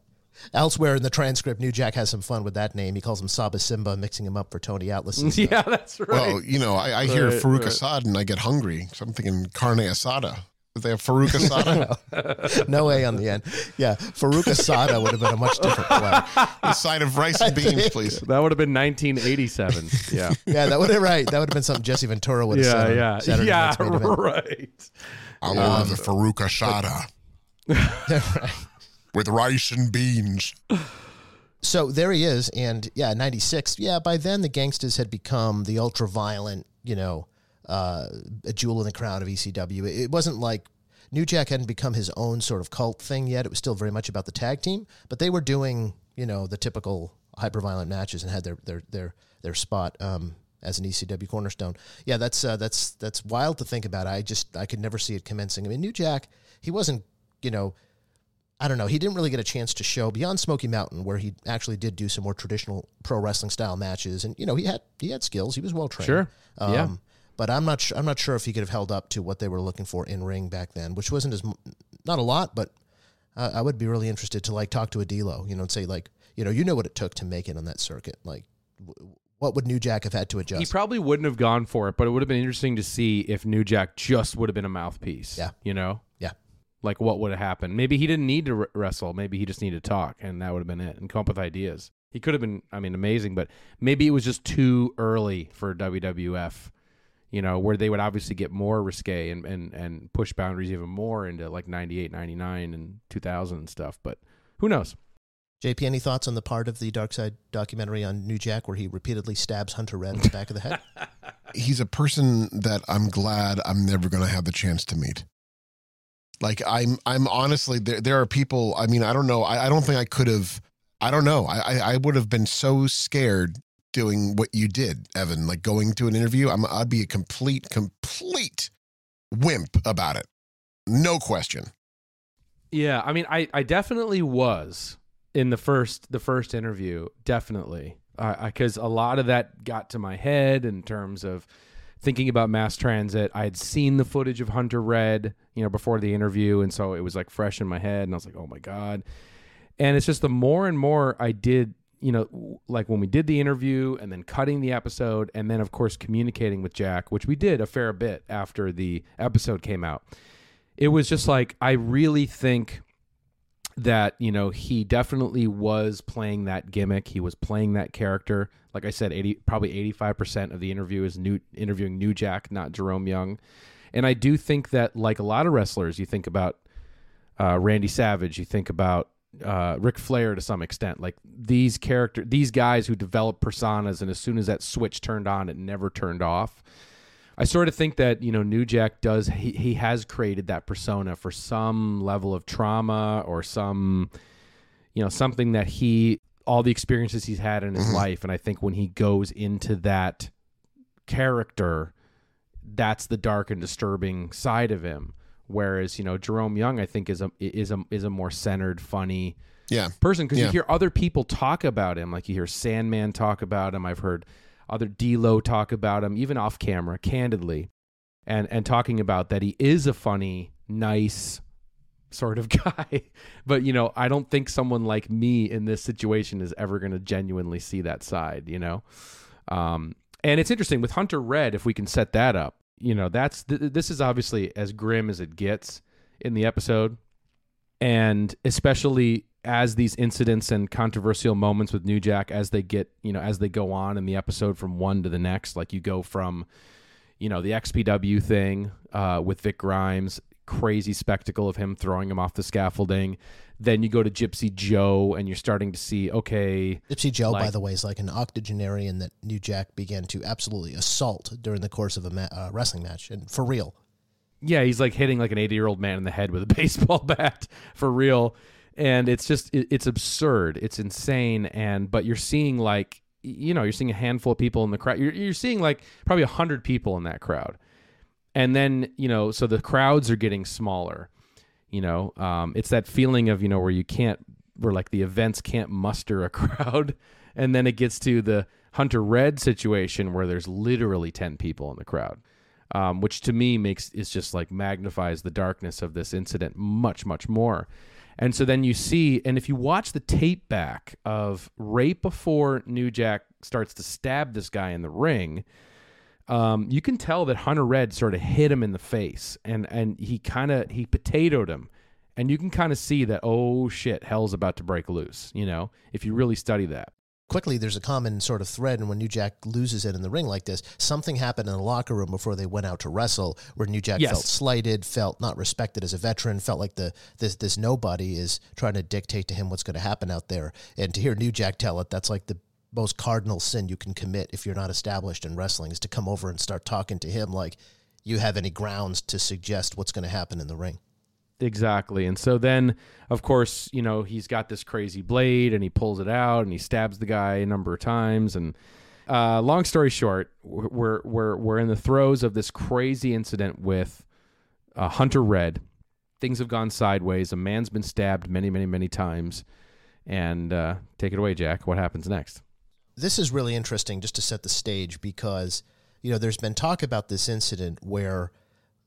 Elsewhere in the transcript, New Jack has some fun with that name. He calls him Saba Simba, mixing him up for Tony Atlas. yeah, that's right. Well, you know, I, I hear Right, Farouk right. Assad and I get hungry. So I'm thinking carne asada. Did they have Farouk Asada? no A on the end. Yeah, Farouk Asada would have been a much different play. a side of rice and beans, please. that would have been 1987. Yeah. Yeah, that would have right. That would have been something Jesse Ventura would have yeah, said. on yeah, Saturday yeah, Night's Main right. I love the Farouk Asada with rice and beans. So there he is, and yeah, '96. Yeah, by then the Gangstas had become the ultra violent, you know, uh, a jewel in the crown of ECW. It wasn't like New Jack hadn't become his own sort of cult thing yet. It was still very much about the tag team, but they were doing, you know, the typical hyper violent matches and had their their their their spot um, as an ECW cornerstone. Yeah, that's uh, that's that's wild to think about. I just I could never see it commencing. I mean, New Jack, he wasn't, you know. I don't know. He didn't really get a chance to show beyond Smoky Mountain, where he actually did do some more traditional pro wrestling style matches, and you know he had he had skills. He was well trained. Sure. Um, Yeah. But I'm not sure. I'm not sure if he could have held up to what they were looking for in ring back then, which wasn't as m- not a lot, but uh, I would be really interested to like talk to a D'Lo, you know, and say like, you know, you know what it took to make it on that circuit. Like, w- what would New Jack have had to adjust? He probably wouldn't have gone for it, but it would have been interesting to see if New Jack just would have been a mouthpiece. Yeah. You know? yeah. Like what would have happened? Maybe he didn't need to r- wrestle. Maybe he just needed to talk, and that would have been it and come up with ideas. He could have been, I mean, amazing, but maybe it was just too early for WWF, you know, where they would obviously get more risque and, and, and push boundaries even more into like 98, 99, and 2000 and stuff. But who knows? JP, any thoughts on the part of the Dark Side documentary on New Jack where he repeatedly stabs Hunter Red in the back of the head? He's a person that I'm glad I'm never going to have the chance to meet. Like I'm, I'm honestly there. There are people. I mean, I don't know. I, I don't think I could have. I don't know. I, I, would have been so scared doing what you did, Evan. Like going to an interview. I'm, I'd be a complete, complete wimp about it. No question. Yeah, I mean, I, I definitely was in the first the first interview, definitely, because a lot of that got to my head in terms of thinking about mass transit. I had seen the footage of Hunter Red, you know, before the interview, and so it was like fresh in my head, and I was like, oh my god. And it's just the more and more I did, you know, like when we did the interview and then cutting the episode, and then of course communicating with Jack, which we did a fair bit after the episode came out it was just like I really think that you know he definitely was playing that gimmick. He was playing that character. Like I said, eighty probably eighty five percent of the interview is new interviewing New Jack, not Jerome Young. And I do think that like a lot of wrestlers, you think about uh, Randy Savage, you think about uh, Ric Flair to some extent. Like these character, these guys who develop personas, and as soon as that switch turned on, it never turned off. I sort of think that you know New Jack does he, he has created that persona for some level of trauma or some you know something that he all the experiences he's had in his mm-hmm. life and I think when he goes into that character that's the dark and disturbing side of him whereas you know Jerome Young I think is a is a is a more centered funny Yeah. person because Yeah. you hear other people talk about him. Like you hear Sandman talk about him. I've heard other D'Lo talk about him, even off camera, candidly, and and talking about that he is a funny, nice sort of guy. but you know, I don't think someone like me in this situation is ever going to genuinely see that side. You know, um, and it's interesting with Hunter Red. If we can set that up, you know, that's th- this is obviously as grim as it gets in the episode and especially as these incidents and controversial moments with New Jack as they get, you know, as they go on in the episode from one to the next, like you go from, you know, the XPW thing uh, with Vic Grimes, crazy spectacle of him throwing him off the scaffolding. Then you go to Gypsy Joe, and you're starting to see, okay, Gypsy Joe, by the way, is like an octogenarian that New Jack began to absolutely assault during the course of a ma- uh, wrestling match, and for real. yeah, he's like hitting like an 80 year old man in the head with a baseball bat for real. And it's just, it, it's absurd. It's insane. And, but you're seeing like, you know, you're seeing a handful of people in the crowd. You're, you're seeing like probably a hundred people in that crowd. And then, you know, so the crowds are getting smaller, you know, um, it's that feeling of, you know, where you can't, where like the events can't muster a crowd. And then it gets to the Hunter Red situation where there's literally 10 people in the crowd um, which to me makes is just like magnifies the darkness of this incident much much more And so then you see, and if you watch the tape back of right before New Jack starts to stab this guy in the ring, um, you can tell that Hunter Red sort of hit him in the face, and and he kind of he potatoed him, and you can kind of see that oh shit, hell's about to break loose. You know, if you really study that. quickly there's a common sort of thread and when new jack loses it in the ring like this something happened in the locker room before they went out to wrestle where new jack Yes. felt slighted felt not respected as a veteran felt like the this this nobody is trying to dictate to him what's going to happen out there and to hear new jack tell it that's like the most cardinal sin you can commit if you're not established in wrestling is to come over and start talking to him like you have any grounds to suggest what's going to happen in the ring Exactly. And so then, of course, you know, he's got this crazy blade and he pulls it out and he stabs the guy a number of times. And uh, long story short, we're, we're, we're in the throes of this crazy incident with uh, Hunter Red. Things have gone sideways. A man's been stabbed many, many, many times. And uh, take it away, Jack. What happens next? This is really interesting just to set the stage because you know there's been talk about this incident where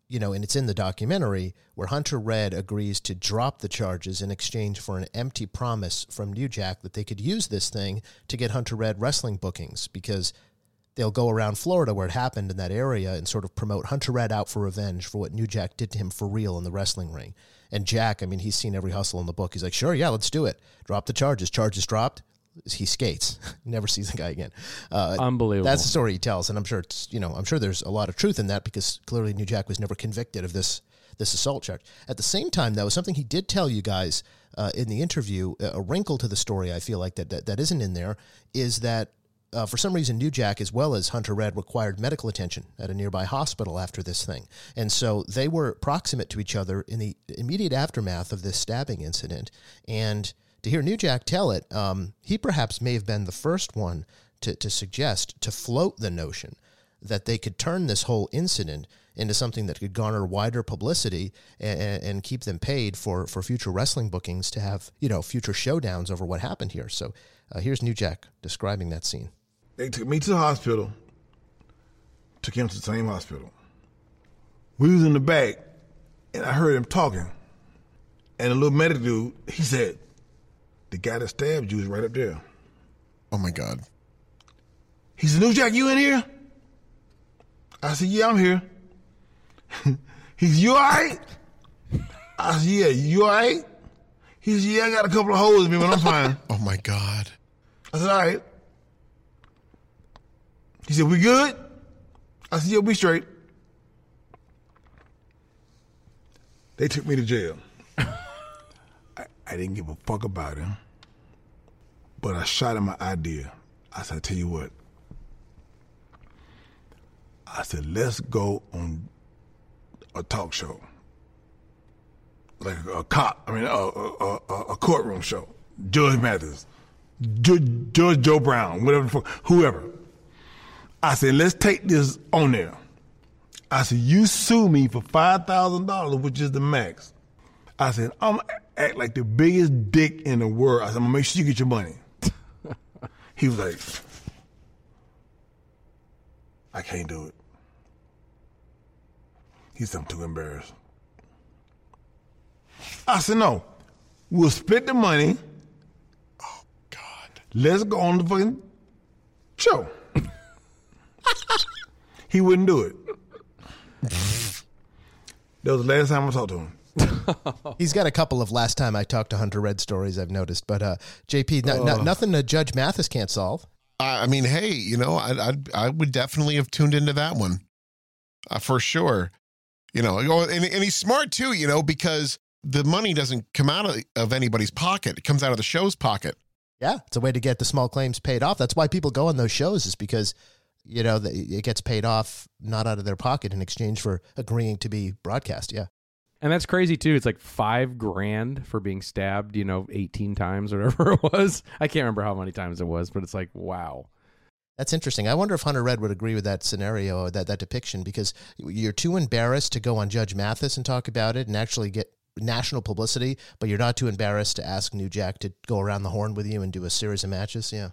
you know and it's in the documentary where Hunter Red agrees to drop the charges in exchange for an empty promise from New Jack that they could use this thing to get Hunter Red wrestling bookings because they'll go around Florida where it happened in that area and sort of promote Hunter Red out for revenge for what New Jack did to him for real in the wrestling ring. And Jack, I mean, he's seen every hustle in the book. He's like, sure, yeah, let's do it. Drop the charges. Charges dropped. He skates. Never sees the guy again. Uh, Unbelievable. that's the story he tells, and I'm sure it's you know I'm sure there's a lot of truth in that because clearly New Jack was never convicted of this this assault charge. At the same time, though, something he did tell you guys uh, in the interview, a wrinkle to the story I feel like that that, that isn't in there is that. Uh, for some reason, New Jack, as well as Hunter Red, required medical attention at a nearby hospital after this thing. And so they were proximate to each other in the immediate aftermath of this stabbing incident. And to hear New Jack tell it, um, he perhaps may have been the first one to, to suggest, to float the notion that they could turn this whole incident into something that could garner wider publicity and, and keep them paid for, for future wrestling bookings to have, you know, future showdowns over what happened here. So uh, here's New Jack describing that scene. They took me to the hospital, took him to the same hospital. We was in the back, and I heard him talking. And the little medic dude, he said, the guy that stabbed you is right up there. Oh my God. He said, New Jack, you in here? I said, yeah, I'm here. he said, you all right? I said, yeah, you all right? He said, yeah, I got a couple of holes in me, but I'm fine. Oh my God. I said, all right. He said, we good? I said, yeah, we straight. They took me to jail. I, didn't give a fuck about him. But I shot him an idea. I said, I tell you what. I said, let's go on a talk show. Like a, cop, I mean, a, a, a, courtroom show. Judge Mathis, Judge, Judge Joe Brown, whatever, the fuck, whoever. I said, let's take this on there. I said, you sue me for $5,000, which is the max. I said, I'm act like the biggest dick in the world. I said, I'm gonna make sure you get your money. he was like, I can't do it. He said, I'm too embarrassed. I said, no, we'll split the money. Oh, God. Let's go on the fucking show. he wouldn't do it. that was the last time I talked to him. He's got a couple of last time I talked to Hunter Red stories I've noticed, but uh, JP, no, no, nothing that Judge Mathis can't solve. I I mean, hey, you know, I I I would definitely have tuned into that one, uh, for sure. You know, oh, and, and he's smart too. You know, because the money doesn't come out of, of anybody's pocket; it comes out of the show's pocket. Yeah, it's a way to get the small claims paid off. That's why people go on those shows is because you know the, it gets paid off not out of their pocket in exchange for agreeing to be broadcast. Yeah. And that's crazy too. It's like five grand for being stabbed, you know, 18 times or whatever it was. I can't remember how many times it was, but it's like, wow. That's interesting. I wonder if Hunter Red would agree with that scenario, uh, that that depiction, because you're too embarrassed to go on Judge Mathis and talk about it and actually get national publicity, but you're not too embarrassed to ask New Jack to go around the horn with you and do a series of matches. Yeah.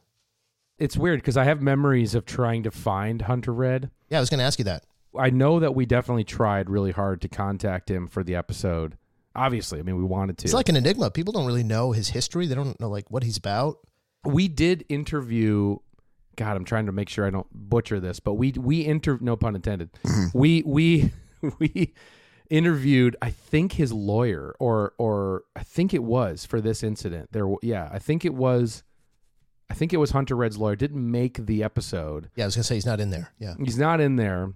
It's weird because I have memories of trying to find Hunter Red. Yeah, I was going to ask you that. I know that we definitely tried really hard to contact him for the episode. Obviously, I mean, we wanted to. It's like an enigma. People don't really know his history. They don't know like what he's about. we did interview god i'm trying to make sure i don't butcher this but we we inter no pun intended mm-hmm. we we we interviewed i think his lawyer or or i think it was for this incident there yeah i think it was i think it was hunter red's lawyer didn't make the episode Yeah, I was gonna say he's not in there. Yeah. he's not in there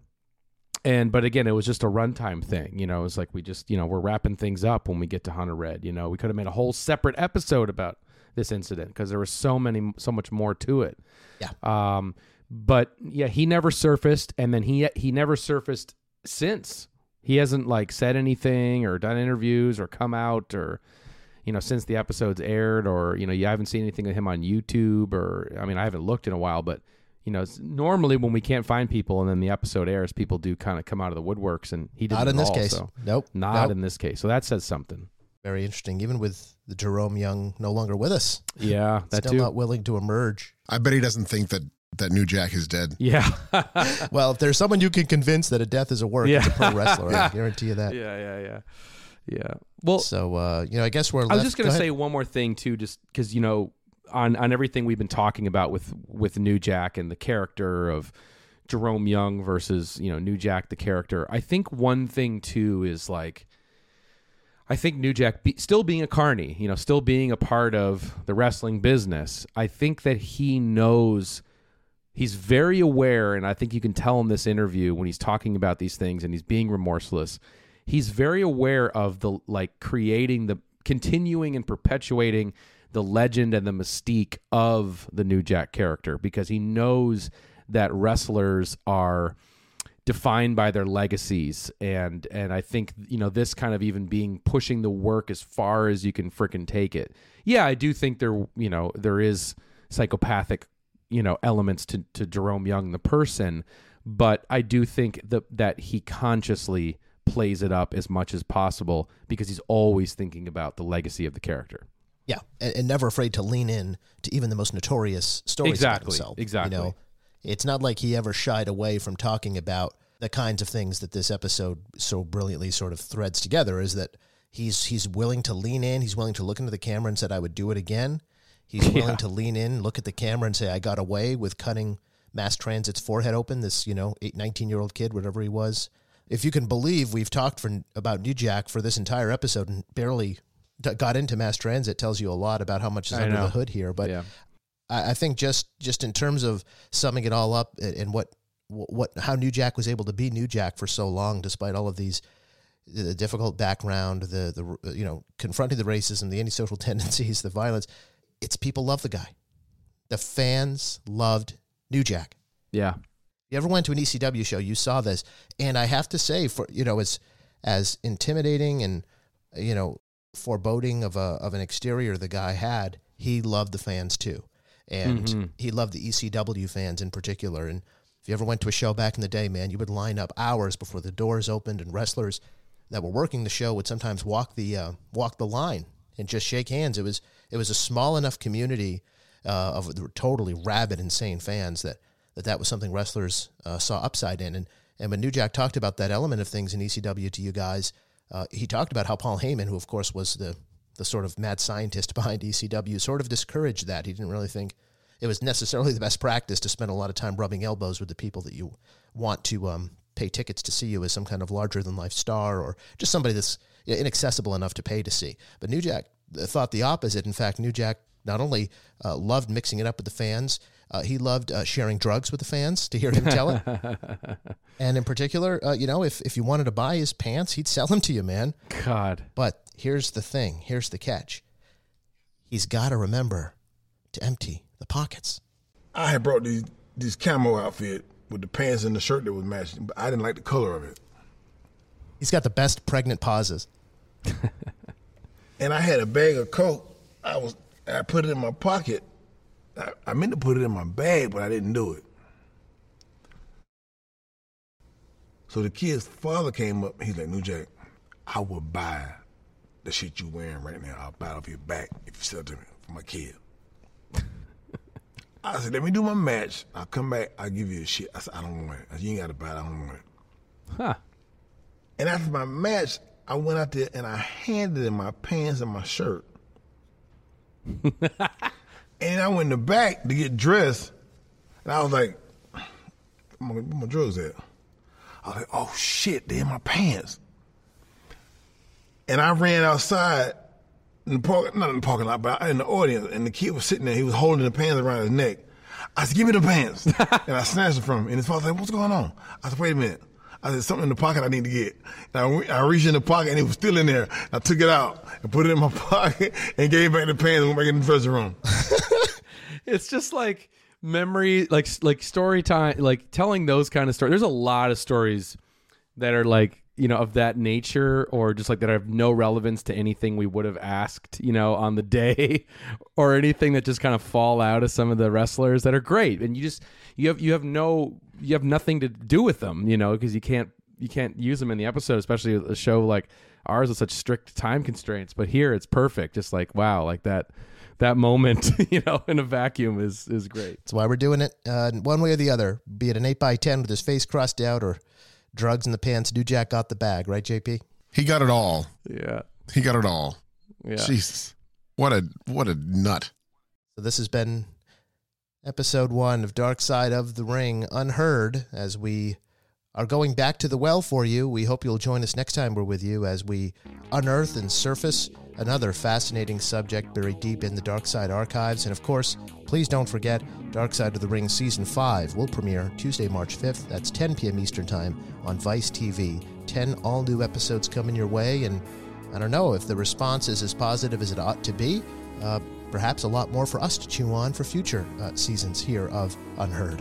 and but again it was just a runtime thing you know it's like we just you know we're wrapping things up when we get to hunter red you know we could have made a whole separate episode about this incident because there was so many so much more to it Yeah. um but yeah he never surfaced and then he he never surfaced since he hasn't like said anything or done interviews or come out or you know since the episodes aired or you know you haven't seen anything of him on youtube or i mean i haven't looked in a while but you know normally when we can't find people and then the episode airs people do kind of come out of the woodworks and he didn't Not in at this all, case. so- Nope. not Nope. in this case so that says something Very interesting. Even with the Jerome Young no longer with us, yeah that still too not willing to emerge. I bet he doesn't think that that New Jack is dead. yeah Well, if there's someone you can convince that a death is a work, it's a pro wrestler. I guarantee you that. yeah yeah yeah yeah well So, uh, you know, I guess we're. I was left- just gonna ahead. say one more thing too, just because you know, on on everything we've been talking about with with New Jack and the character of Jerome Young versus you know New Jack the character. I think one thing too is like, I think New Jack be, still being a carny, you know, still being a part of the wrestling business. I think that he knows. He's very aware, and I think you can tell in this interview when he's talking about these things and he's being remorseless he's very aware of the like creating the continuing and perpetuating the legend and the mystique of the new jack character because he knows that wrestlers are defined by their legacies and and I think you know this kind of even being pushing the work as far as you can frickin' take it. Yeah, I do think there you know there is psychopathic you know elements to to Jerome Young the person, but I do think that that he consciously plays it up as much as possible because he's always thinking about the legacy of the character. Yeah, and, and never afraid to lean in to even the most notorious stories Exactly, about himself. exactly. You know, it's not like he ever shied away from talking about the kinds of things that this episode so brilliantly sort of threads together. Is that he's he's willing to lean in, he's willing to look into the camera and said, "I would do it again." He's willing Yeah. to lean in, look at the camera, and say, "I got away with cutting mass transit's forehead open." This, you know, eight, 19 year old kid, whatever he was. If you can believe, we've talked for about New Jack for this entire episode and barely d- got into mass transit tells you a lot about how much is I under know. the hood here. But yeah. I, I think just just in terms of summing it all up and, and what what how New Jack was able to be New Jack for so long, despite all of these the difficult background, the the you know confronting the racism, the antisocial tendencies, the violence. It's people love the guy. The fans loved New Jack. Yeah. You ever went to an ECW show? You saw this, and I have to say, for you know, as as intimidating and you know foreboding of a of an exterior the guy had, he loved the fans too, and Mhm. he loved the ECW fans in particular. And if you ever went to a show back in the day, man, you would line up hours before the doors opened, and wrestlers that were working the show would sometimes walk the uh, walk the line and just shake hands. It was it was a small enough community uh, of totally rabid, insane fans that that that was something wrestlers uh, saw upside in. And and when New Jack talked about that element of things in ECW to you guys, uh, he talked about how Paul Heyman, who of course was the the sort of mad scientist behind ECW, sort of discouraged that. He didn't really think it was necessarily the best practice to spend a lot of time rubbing elbows with the people that you want to um, pay tickets to see you as some kind of larger than life star or just somebody that's inaccessible enough to pay to see. But New Jack uh, thought the opposite. In fact, New Jack not only uh, loved mixing it up with the fans, uh, he loved uh, sharing drugs with the fans to hear him tell it. and in particular, uh, you know, if, if you wanted to buy his pants, he'd sell them to you, man. God. But here's the thing here's the catch he's got to remember to empty the pockets. I had brought these this camo outfit with the pants and the shirt that was matching, but I didn't like the color of it. He's got the best pregnant pauses. And I had a bag of coke. I was I put it in my pocket. I, I meant to put it in my bag, but I didn't do it. So the kid's father came up. He's like, "New Jack, I will buy the shit you wearing right now. I'll buy it off your back if you sell it to me for my kid." I said, "Let me do my match. I'll come back. I'll give you the shit." I said, "I don't want it. I said, you ain't got to buy it. I don't want it." Huh. And after my match, I went out there and I handed him my pants and my shirt. And I went in the back to get dressed, and I was like, "Where my, drugs at?" I was like, "Oh shit, they're in my pants." And I ran outside in the park, not in the parking lot, but in the audience, and the kid was sitting there. He was holding the pants around his neck. I said, "Give me the pants," and I snatched them from him. And his father was like, "What's going on?" I said, "Wait a minute." I said, "Something in the pocket I need to get." And I, re- I reached in the pocket, and it was still in there. I took it out and put it in my pocket and gave it back to the pants and went back in the dressing room. it's just like memory like like story time like telling those kind of stories there's a lot of stories that are like you know of that nature or just like that have no relevance to anything we would have asked you know on the day or anything that just kind of fall out of some of the wrestlers that are great and you just you have you have no you have nothing to do with them you know because you can't you can't use them in the episode especially a show like ours with such strict time constraints but here it's perfect just like wow like that that moment you know in a vacuum is is great That's why we're doing it uh, one way or the other, be it an 8 by 10 with his face crossed out or drugs in the pants. New Jack got the bag, right, JP? He got it all. yeah He got it all. yeah Jesus. What a what a nut. So this has been episode one of Dark Side of the Ring Unheard. As we are going back to the well for you, we hope you'll join us next time we're with you as we unearth and surface another fascinating subject buried deep in the Dark Side archives. And of course, please don't forget Dark Side of the Ring Season 5 will premiere Tuesday, March 5th. That's 10 p.m. Eastern Time on Vice TV. 10 all new episodes coming your way. And I don't know if the response is as positive as it ought to be. Uh, perhaps a lot more for us to chew on for future uh, seasons here of Unheard.